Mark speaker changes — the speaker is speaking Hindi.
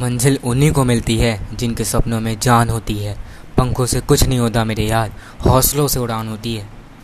Speaker 1: मंजिल उन्हीं को मिलती है जिनके सपनों में जान होती है। पंखों से कुछ नहीं होता मेरे यार, हौसलों से उड़ान होती है।